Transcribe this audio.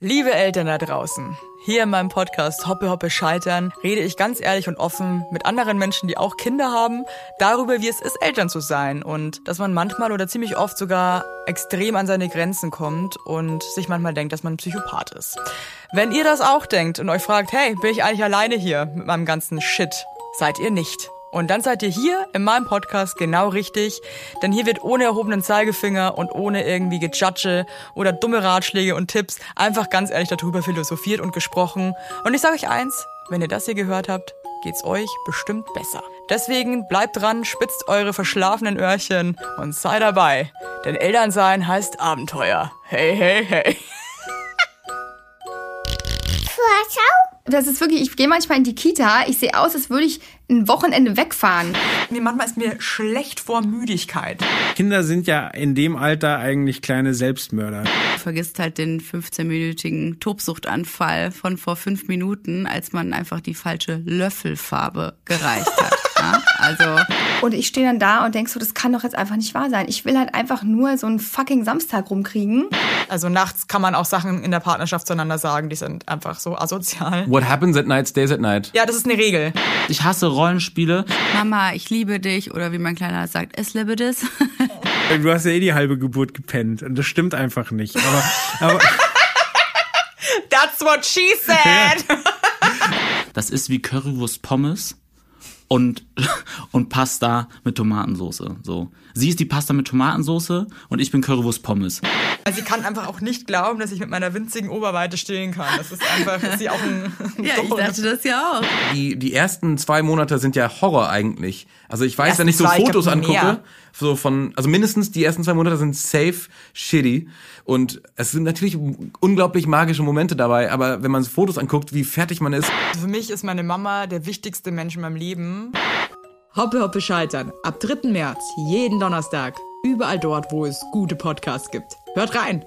Liebe Eltern da draußen, hier in meinem Podcast Hoppe Hoppe Scheitern rede ich ganz ehrlich und offen mit anderen Menschen, die auch Kinder haben, darüber, wie es ist, Eltern zu sein und dass man manchmal oder ziemlich oft sogar extrem an seine Grenzen kommt und sich manchmal denkt, dass man ein Psychopath ist. Wenn ihr das auch denkt und euch fragt, hey, bin ich eigentlich alleine hier mit meinem ganzen Shit, seid ihr nicht. Und dann seid ihr hier in meinem Podcast genau richtig, denn hier wird ohne erhobenen Zeigefinger und ohne irgendwie Gejudge oder dumme Ratschläge und Tipps einfach ganz ehrlich darüber philosophiert und gesprochen. Und ich sage euch eins, wenn ihr das hier gehört habt, geht's euch bestimmt besser. Deswegen bleibt dran, spitzt eure verschlafenen Öhrchen und sei dabei, denn Elternsein heißt Abenteuer. Hey, hey, hey. Das ist wirklich, ich gehe manchmal in die Kita, ich sehe aus, als würde ich ein Wochenende wegfahren. Mir manchmal ist mir schlecht vor Müdigkeit. Kinder sind ja in dem Alter eigentlich kleine Selbstmörder. Du vergisst halt den 15-minütigen Tobsuchtanfall von vor fünf Minuten, als man einfach die falsche Löffelfarbe gereicht hat. Also. Und ich stehe dann da und denk so, das kann doch jetzt einfach nicht wahr sein. Ich will halt einfach nur so einen fucking Samstag rumkriegen. Also nachts kann man auch Sachen in der Partnerschaft zueinander sagen, die sind einfach so asozial. What happens at night stays at night. Ja, das ist eine Regel. Ich hasse Rollenspiele. Mama, ich liebe dich oder wie mein Kleiner sagt, es liebe das. Du hast ja eh die halbe Geburt gepennt und das stimmt einfach nicht. Aber, aber That's what she said. Das ist wie Currywurst Pommes und, und Pasta mit Tomatensauce. So. Sie ist die Pasta mit Tomatensauce und ich bin Currywurst Pommes. Also sie kann einfach auch nicht glauben, dass ich mit meiner winzigen Oberweite stehen kann. Das ist einfach, ist sie auch ein ja, ich dachte das ja auch. Die, die ersten zwei Monate sind ja Horror eigentlich. Also ich weiß, wenn ich so zwei, ich Fotos glaub, angucke, mehr. so von, also mindestens die ersten zwei Monate sind safe shitty. Und es sind natürlich unglaublich magische Momente dabei, aber wenn man Fotos anguckt, wie fertig man ist, Für mich ist meine Mama der wichtigste Mensch in meinem Leben. Hoppe Hoppe Scheitern. Ab 3. März, jeden Donnerstag. Überall dort, wo es gute Podcasts gibt. Hört rein!